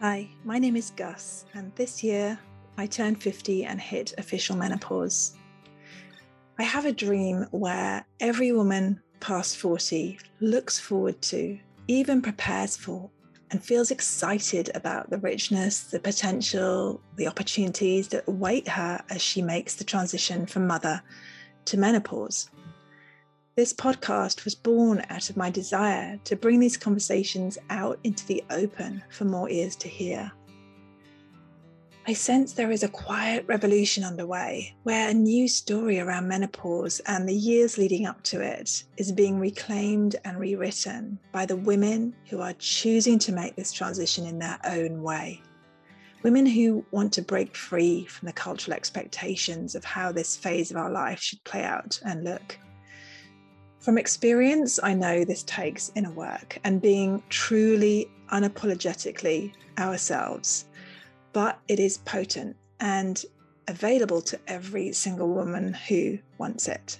Hi, my name is Gus, and this year I turned 50 and hit official menopause. I have a dream where every woman past 40 looks forward to, even prepares for, and feels excited about the richness, the potential, the opportunities that await her as she makes the transition from mother to menopause. This podcast was born out of my desire to bring these conversations out into the open for more ears to hear. I sense there is a quiet revolution underway where a new story around menopause and the years leading up to it is being reclaimed and rewritten by the women who are choosing to make this transition in their own way. Women who want to break free from the cultural expectations of how this phase of our life should play out and look. From experience, I know this takes inner work and being truly unapologetically ourselves, but it is potent and available to every single woman who wants it.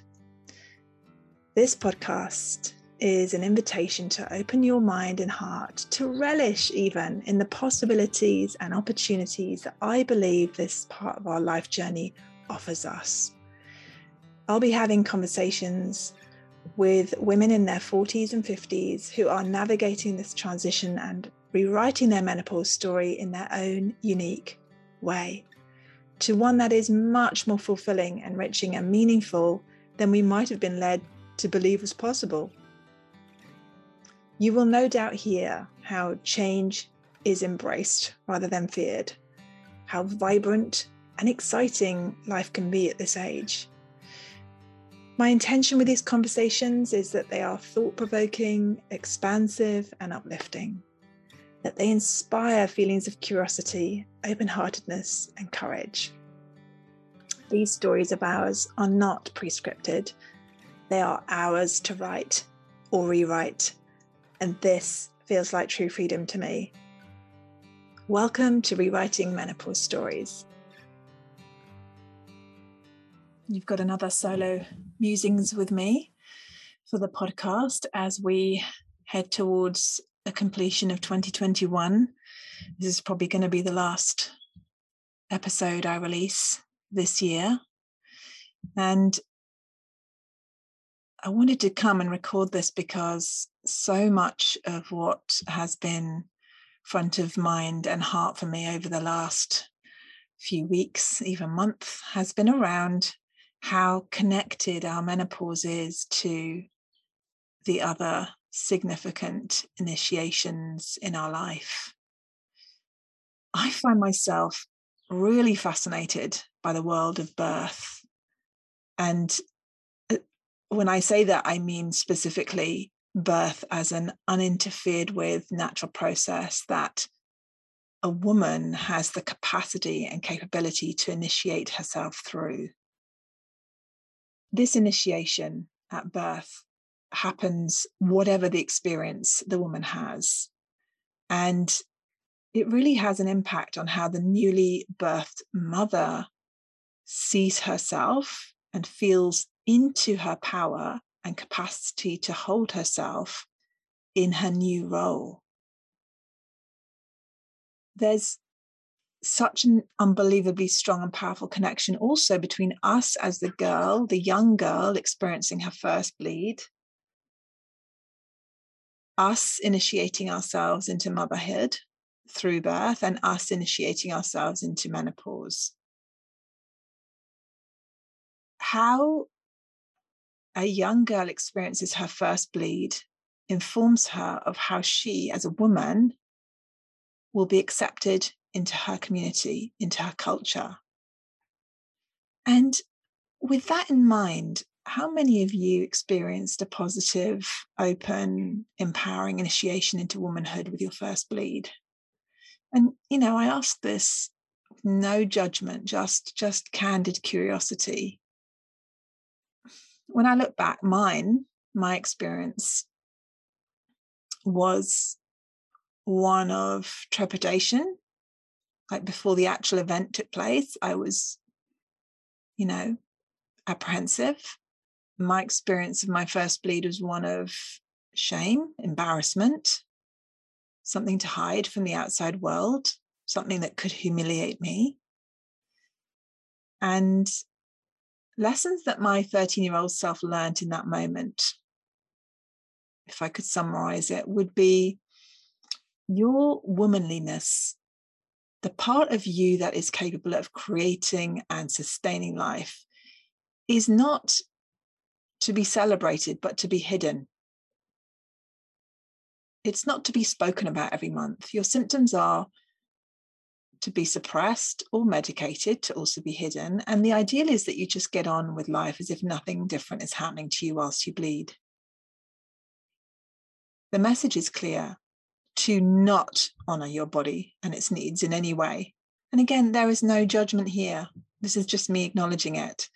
This podcast is an invitation to open your mind and heart, to relish even in the possibilities and opportunities that I believe this part of our life journey offers us. I'll be having conversations with women in their 40s and 50s who are navigating this transition and rewriting their menopause story in their own unique way to one that is much more fulfilling, enriching, and meaningful than we might have been led to believe was possible. You will no doubt hear how change is embraced rather than feared, how vibrant and exciting life can be at this age, my intention with these conversations is that they are thought provoking, expansive, and uplifting, that they inspire feelings of curiosity, open heartedness, and courage. These stories of ours are not prescripted, they are ours to write or rewrite, and this feels like true freedom to me. Welcome to Rewriting Menopause Stories. You've got another solo musings with me for the podcast as we head towards the completion of 2021. This is probably going to be the last episode I release this year. And I wanted to come and record this because so much of what has been front of mind and heart for me over the last few weeks, even month, has been around how connected our menopause is to the other significant initiations in our life. I find myself really fascinated by the world of birth. And uh, when I say that, I mean specifically birth as an uninterfered with natural process that a woman has the capacity and capability to initiate herself through this initiation at birth happens whatever the experience the woman has. And it really has an impact on how the newly birthed mother sees herself and feels into her power and capacity to hold herself in her new role. There's such an unbelievably strong and powerful connection also between us as the girl, the young girl experiencing her first bleed, us initiating ourselves into motherhood through birth, and us initiating ourselves into menopause. How a young girl experiences her first bleed informs her of how she, as a woman, will be accepted into her community, into her culture. And with that in mind, how many of you experienced a positive, open, empowering initiation into womanhood with your first bleed? And you know, I ask this with no judgment, just just candid curiosity. When I look back, mine, my experience was one of trepidation like before the actual event took place, I was, you know, apprehensive. My experience of my first bleed was one of shame, embarrassment. something to hide from the outside world, something that could humiliate me. And lessons that my 13 year old self learned in that moment, if I could summarize it, would be your womanliness, the part of you that is capable of creating and sustaining life, is not to be celebrated, but to be hidden. It's not to be spoken about every month. Your symptoms are to be suppressed or medicated to also be hidden. And the ideal is that you just get on with life as if nothing different is happening to you whilst you bleed. The message is clear to not honor your body and its needs in any way. And again, there is no judgment here. This is just me acknowledging it.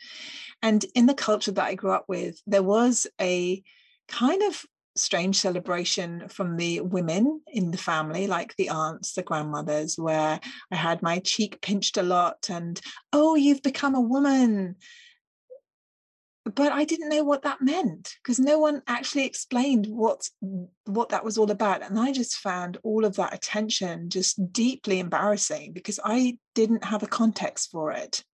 And in the culture that I grew up with, there was a kind of strange celebration from the women in the family, like the aunts, the grandmothers, where I had my cheek pinched a lot and, oh, you've become a woman. But I didn't know what that meant because no one actually explained what what that was all about. And I just found all of that attention just deeply embarrassing because I didn't have a context for it.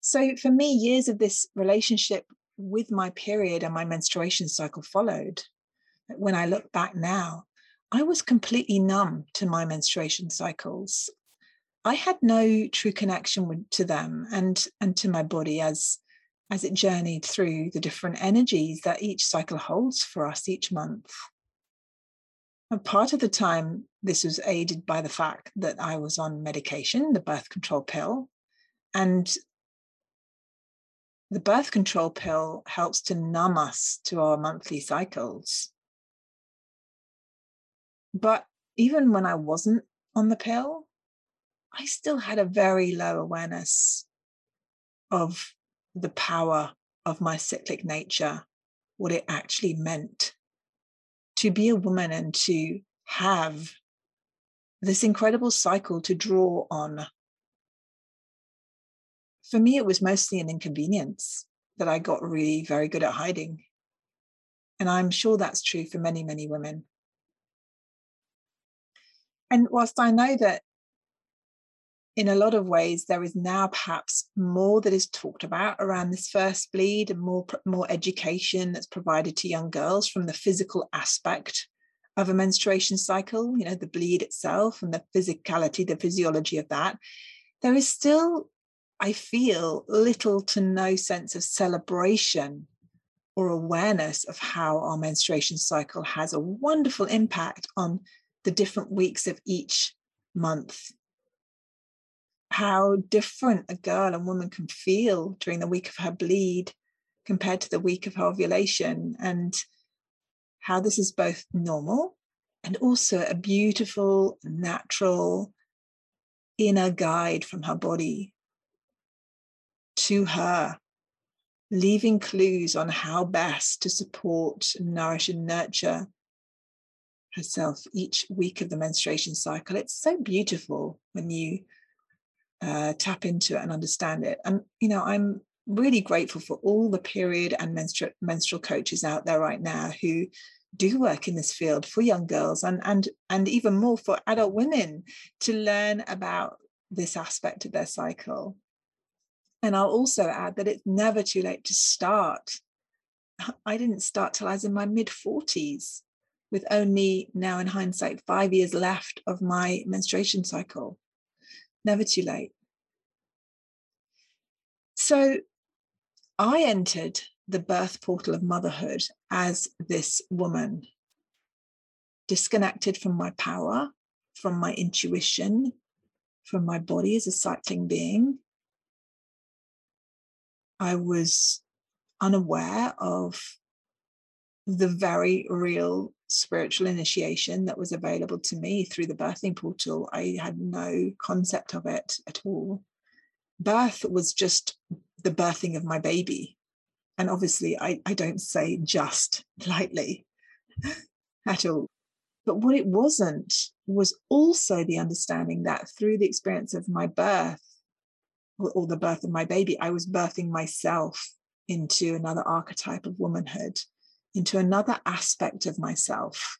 So for me, years of this relationship with my period and my menstruation cycle followed, when I look back now, I was completely numb to my menstruation cycles. I had no true connection with, to them and and to my body as as it journeyed through the different energies that each cycle holds for us each month. And part of the time, this was aided by the fact that I was on medication, the birth control pill, and the birth control pill helps to numb us to our monthly cycles. But even when I wasn't on the pill, I still had a very low awareness of the power of my cyclic nature, what it actually meant to be a woman and to have this incredible cycle to draw on for me, it was mostly an inconvenience that I got really very good at hiding. And I'm sure that's true for many, many women. And whilst I know that in a lot of ways there is now perhaps more that is talked about around this first bleed and more more education that's provided to young girls from the physical aspect of a menstruation cycle you know the bleed itself and the physicality the physiology of that there is still I feel little to no sense of celebration or awareness of how our menstruation cycle has a wonderful impact on the different weeks of each month. How different a girl and woman can feel during the week of her bleed compared to the week of her ovulation, and how this is both normal and also a beautiful, natural inner guide from her body to her, leaving clues on how best to support, nourish, and nurture herself each week of the menstruation cycle. It's so beautiful when you uh, tap into it and understand it. And, you know, I'm really grateful for all the period and menstru- menstrual coaches out there right now who do work in this field for young girls and and and even more for adult women to learn about this aspect of their cycle and I'll also add that it's never too late to start. I didn't start till I was in my mid 40s, with only now in hindsight, five years left of my menstruation cycle. Never too late. So I entered the birth portal of motherhood as this woman, disconnected from my power, from my intuition, from my body as a cycling being, I was unaware of the very real spiritual initiation that was available to me through the birthing portal. I had no concept of it at all. Birth was just the birthing of my baby. And obviously, I, I don't say just lightly at all. But what it wasn't was also the understanding that through the experience of my birth, or the birth of my baby, I was birthing myself into another archetype of womanhood, into another aspect of myself.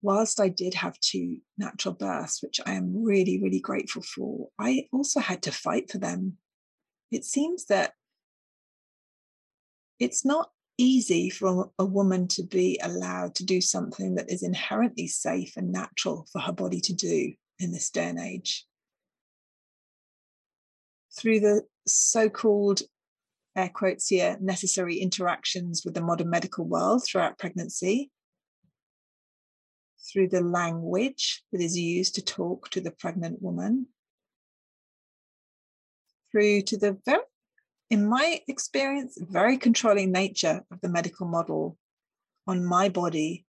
Whilst I did have two natural births, which I am really, really grateful for, I also had to fight for them. It seems that it's not easy for a woman to be allowed to do something that is inherently safe and natural for her body to do in this day and age. Through the so called air quotes here, necessary interactions with the modern medical world throughout pregnancy, through the language that is used to talk to the pregnant woman, through to the very, in my experience, very controlling nature of the medical model on my body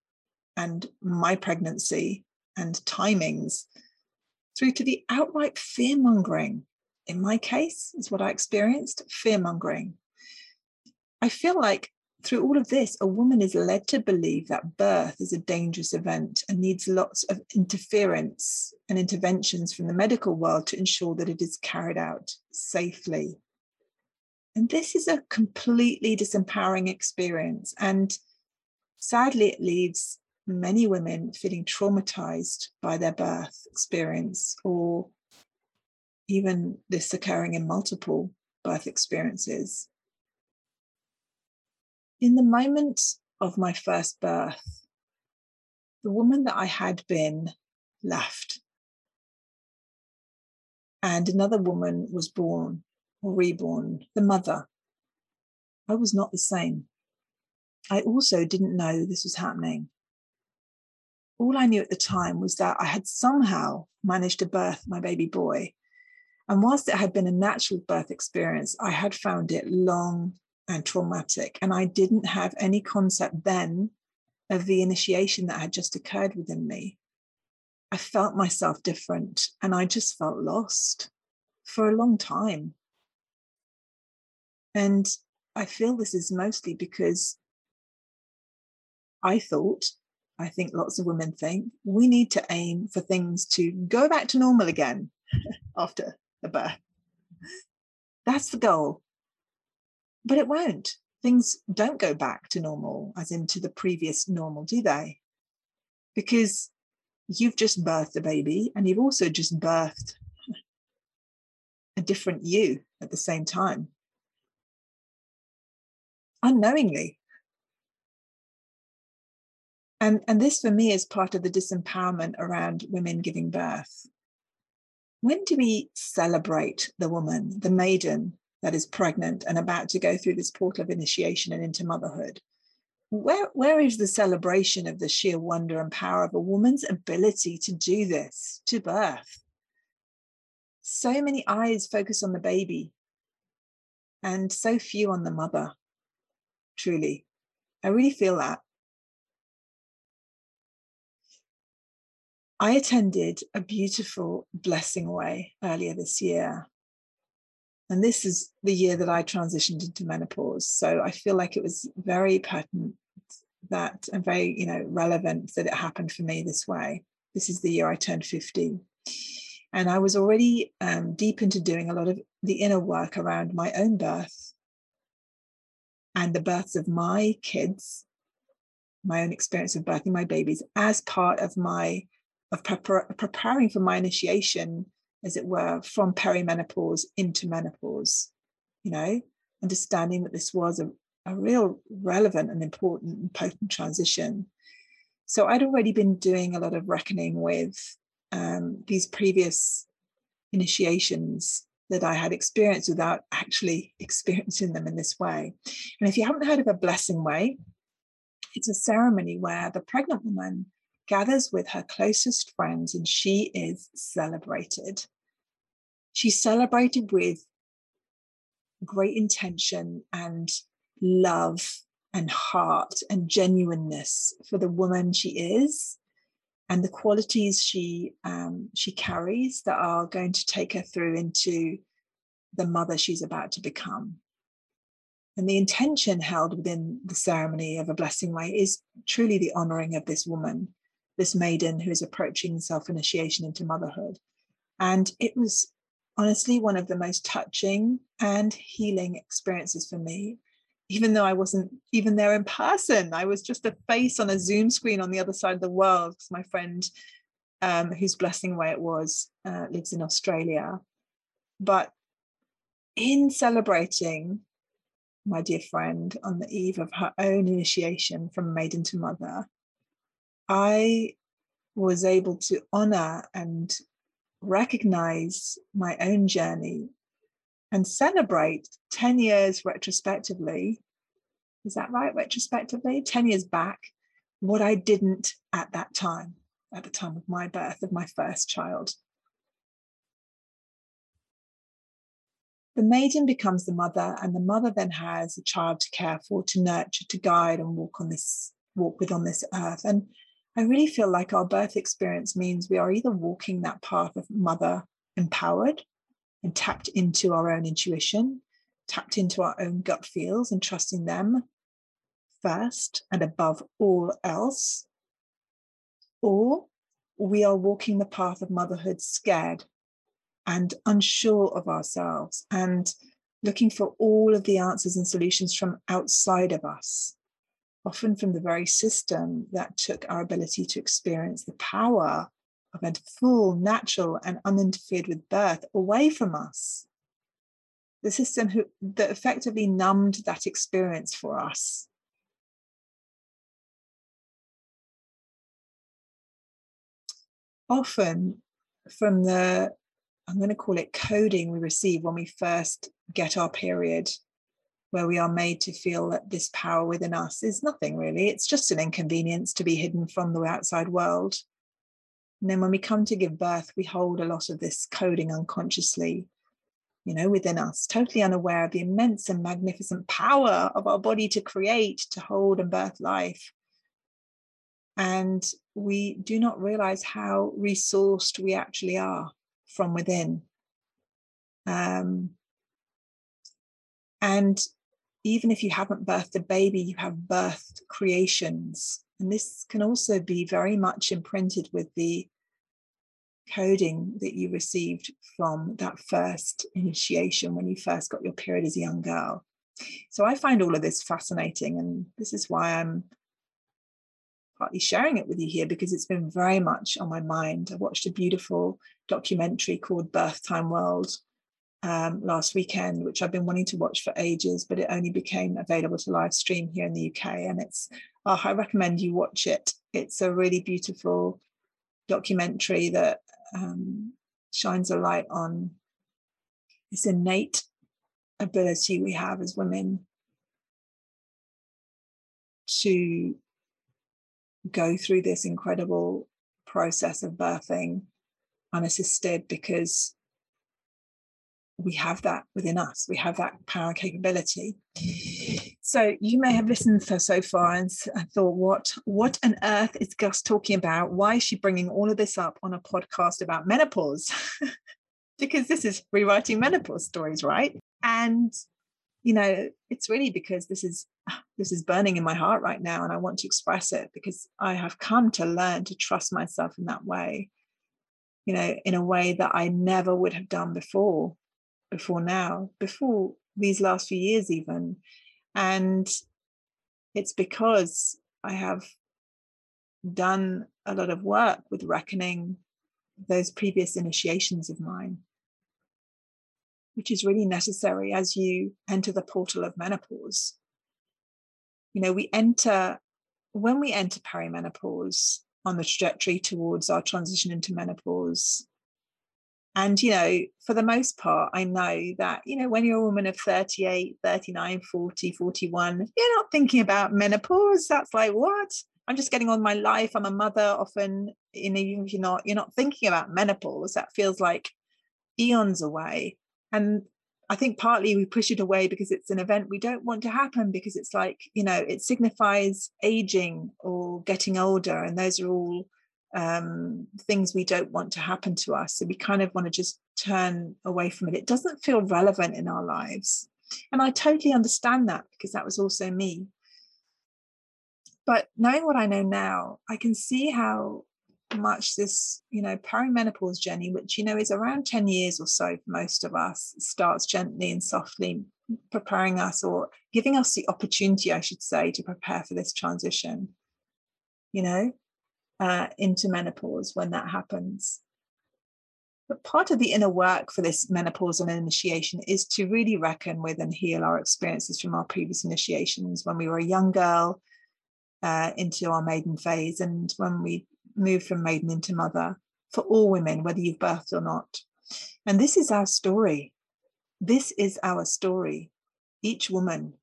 and my pregnancy and timings, through to the outright fear mongering. In my case, is what I experienced fear mongering. I feel like through all of this, a woman is led to believe that birth is a dangerous event and needs lots of interference and interventions from the medical world to ensure that it is carried out safely. And this is a completely disempowering experience. And sadly, it leaves many women feeling traumatized by their birth experience or even this occurring in multiple birth experiences in the moment of my first birth, the woman that I had been left. And another woman was born or reborn, the mother. I was not the same. I also didn't know this was happening. All I knew at the time was that I had somehow managed to birth my baby boy. And whilst it had been a natural birth experience, I had found it long and traumatic. And I didn't have any concept then of the initiation that had just occurred within me. I felt myself different and I just felt lost for a long time. And I feel this is mostly because I thought, I think lots of women think, we need to aim for things to go back to normal again after birth. That's the goal but it won't. Things don't go back to normal, as into the previous normal, do they? Because you've just birthed a baby and you've also just birthed a different you at the same time. Unknowingly. And, and this for me is part of the disempowerment around women giving birth. When do we celebrate the woman, the maiden, that is pregnant and about to go through this portal of initiation and into motherhood. Where, where is the celebration of the sheer wonder and power of a woman's ability to do this, to birth? So many eyes focus on the baby and so few on the mother, truly. I really feel that. I attended a beautiful blessing way earlier this year and this is the year that I transitioned into menopause. So I feel like it was very pertinent that and very, you know, relevant that it happened for me this way. This is the year I turned 50. And I was already um, deep into doing a lot of the inner work around my own birth and the births of my kids, my own experience of birthing my babies as part of my of prepar- preparing for my initiation as it were, from perimenopause into menopause, you know, understanding that this was a, a real relevant and important and potent transition. So I'd already been doing a lot of reckoning with um, these previous initiations that I had experienced without actually experiencing them in this way. And if you haven't heard of a blessing way, it's a ceremony where the pregnant woman gathers with her closest friends and she is celebrated. She's celebrated with great intention and love and heart and genuineness for the woman she is and the qualities she um, she carries that are going to take her through into the mother she's about to become. And the intention held within the ceremony of a blessing way is truly the honoring of this woman, this maiden who is approaching self initiation into motherhood. And it was honestly one of the most touching and healing experiences for me even though I wasn't even there in person. I was just a face on a Zoom screen on the other side of the world because my friend, um, whose blessing way it was, uh, lives in Australia. But in celebrating my dear friend on the eve of her own initiation from maiden to mother, I was able to honor and recognize my own journey and celebrate 10 years retrospectively. Is that right? Retrospectively, 10 years back, what I didn't at that time, at the time of my birth of my first child. The maiden becomes the mother, and the mother then has a child to care for, to nurture, to guide, and walk on this walk with on this earth. And I really feel like our birth experience means we are either walking that path of mother empowered and tapped into our own intuition, tapped into our own gut feels and trusting them first and above all else. Or we are walking the path of motherhood scared and unsure of ourselves and looking for all of the answers and solutions from outside of us, often from the very system that took our ability to experience the power of a full, natural, and uninterfered with birth away from us. The system who, that effectively numbed that experience for us. Often, from the, I'm going to call it coding we receive when we first get our period, where we are made to feel that this power within us is nothing really. It's just an inconvenience to be hidden from the outside world. And then when we come to give birth, we hold a lot of this coding unconsciously, you know, within us, totally unaware of the immense and magnificent power of our body to create, to hold and birth life. And we do not realize how resourced we actually are from within. Um, and even if you haven't birthed a baby, you have birthed creations and this can also be very much imprinted with the coding that you received from that first initiation when you first got your period as a young girl. So I find all of this fascinating, and this is why I'm partly sharing it with you here because it's been very much on my mind. I watched a beautiful documentary called Birth Time World um, last weekend, which I've been wanting to watch for ages, but it only became available to live stream here in the UK. And it's, oh, I recommend you watch it. It's a really beautiful documentary that um, shines a light on this innate ability we have as women to go through this incredible process of birthing unassisted because we have that within us. We have that power and capability. Mm. So you may have listened for so far and thought, what, what on earth is Gus talking about? Why is she bringing all of this up on a podcast about menopause? because this is rewriting menopause stories, right? And you know, it's really because this is this is burning in my heart right now, and I want to express it because I have come to learn to trust myself in that way. You know, in a way that I never would have done before before now, before these last few years, even. And it's because I have done a lot of work with reckoning those previous initiations of mine, which is really necessary as you enter the portal of menopause. You know, we enter, when we enter perimenopause on the trajectory towards our transition into menopause, and, you know, for the most part, I know that, you know, when you're a woman of 38, 39, 40, 41, you're not thinking about menopause. That's like, what? I'm just getting on my life. I'm a mother. Often, you know, even if you're not, you're not thinking about menopause. That feels like eons away. And I think partly we push it away because it's an event we don't want to happen because it's like, you know, it signifies aging or getting older. And those are all um, things we don't want to happen to us. So we kind of want to just turn away from it. It doesn't feel relevant in our lives. And I totally understand that because that was also me. But knowing what I know now, I can see how much this, you know, perimenopause journey, which, you know, is around 10 years or so for most of us, starts gently and softly preparing us or giving us the opportunity, I should say, to prepare for this transition, you know, uh, into menopause when that happens. But part of the inner work for this menopausal initiation is to really reckon with and heal our experiences from our previous initiations when we were a young girl uh, into our maiden phase and when we moved from maiden into mother for all women, whether you've birthed or not. And this is our story. This is our story. Each woman,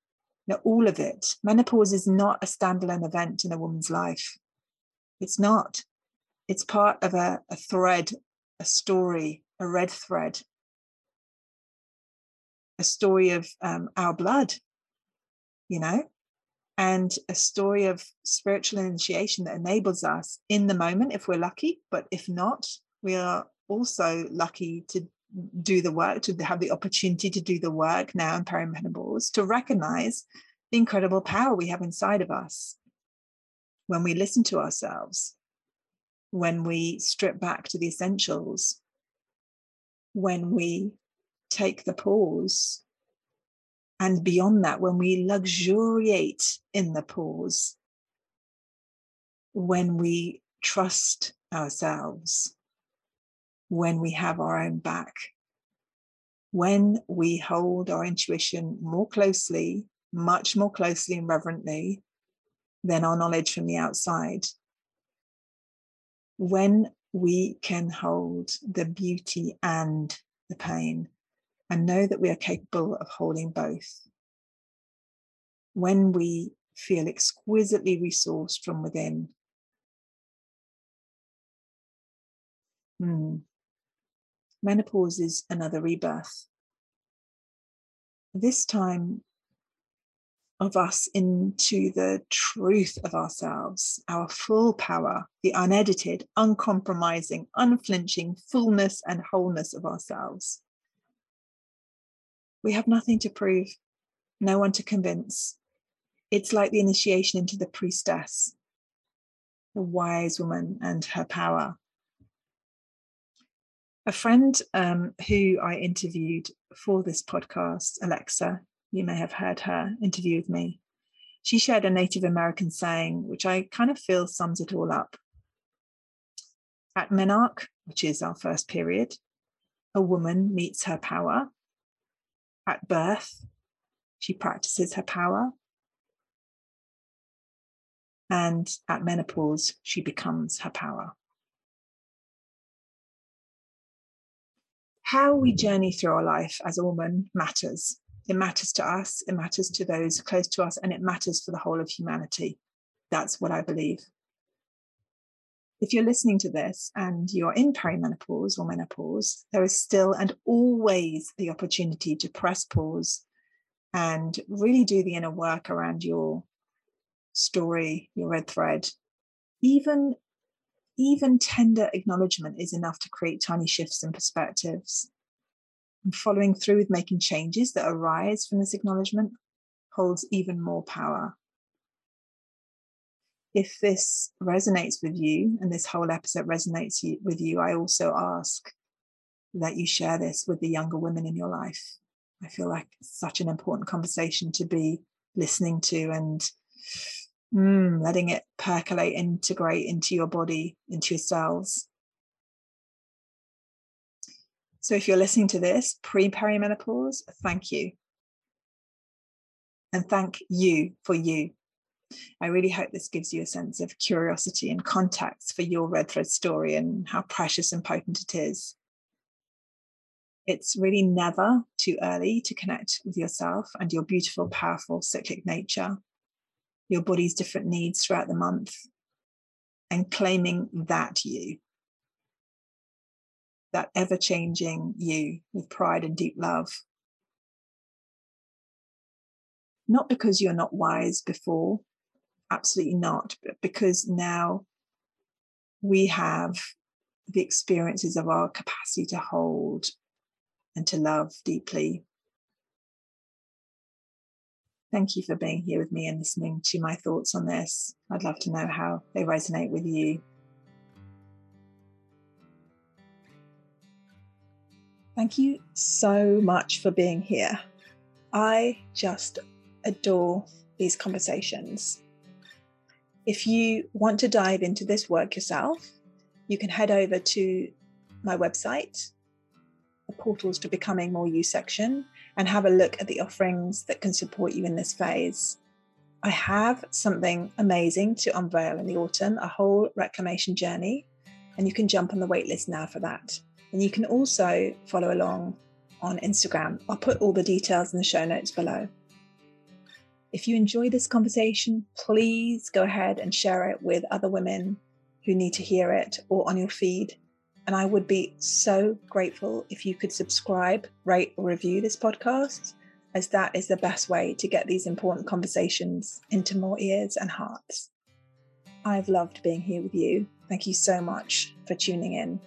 now all of it. Menopause is not a standalone event in a woman's life. It's not. It's part of a, a thread a story, a red thread, a story of um, our blood, you know, and a story of spiritual initiation that enables us in the moment if we're lucky. But if not, we are also lucky to do the work, to have the opportunity to do the work now in perimenopause, to recognize the incredible power we have inside of us when we listen to ourselves when we strip back to the essentials, when we take the pause, and beyond that, when we luxuriate in the pause, when we trust ourselves, when we have our own back, when we hold our intuition more closely, much more closely and reverently than our knowledge from the outside, when we can hold the beauty and the pain and know that we are capable of holding both. When we feel exquisitely resourced from within. Hmm. Menopause is another rebirth. This time of us into the truth of ourselves, our full power, the unedited, uncompromising, unflinching fullness and wholeness of ourselves. We have nothing to prove, no one to convince. It's like the initiation into the priestess, the wise woman and her power. A friend um, who I interviewed for this podcast, Alexa, you may have heard her interview with me. She shared a Native American saying, which I kind of feel sums it all up. At Menarche, which is our first period, a woman meets her power. At birth, she practices her power. And at menopause, she becomes her power. How we journey through our life as a woman matters. It matters to us, it matters to those close to us, and it matters for the whole of humanity. That's what I believe. If you're listening to this and you're in perimenopause or menopause, there is still and always the opportunity to press pause and really do the inner work around your story, your red thread. Even even tender acknowledgement is enough to create tiny shifts in perspectives and following through with making changes that arise from this acknowledgement holds even more power. If this resonates with you and this whole episode resonates with you, I also ask that you share this with the younger women in your life. I feel like it's such an important conversation to be listening to and mm, letting it percolate, integrate into your body, into your cells. So if you're listening to this pre perimenopause, thank you. And thank you for you. I really hope this gives you a sense of curiosity and context for your red thread story and how precious and potent it is. It's really never too early to connect with yourself and your beautiful, powerful cyclic nature, your body's different needs throughout the month, and claiming that you that ever changing you with pride and deep love. Not because you're not wise before, absolutely not, but because now we have the experiences of our capacity to hold and to love deeply. Thank you for being here with me and listening to my thoughts on this. I'd love to know how they resonate with you. Thank you so much for being here. I just adore these conversations. If you want to dive into this work yourself, you can head over to my website, the Portals to Becoming More You section, and have a look at the offerings that can support you in this phase. I have something amazing to unveil in the autumn, a whole reclamation journey, and you can jump on the waitlist now for that. And you can also follow along on Instagram. I'll put all the details in the show notes below. If you enjoy this conversation, please go ahead and share it with other women who need to hear it or on your feed. And I would be so grateful if you could subscribe, rate, or review this podcast, as that is the best way to get these important conversations into more ears and hearts. I've loved being here with you. Thank you so much for tuning in.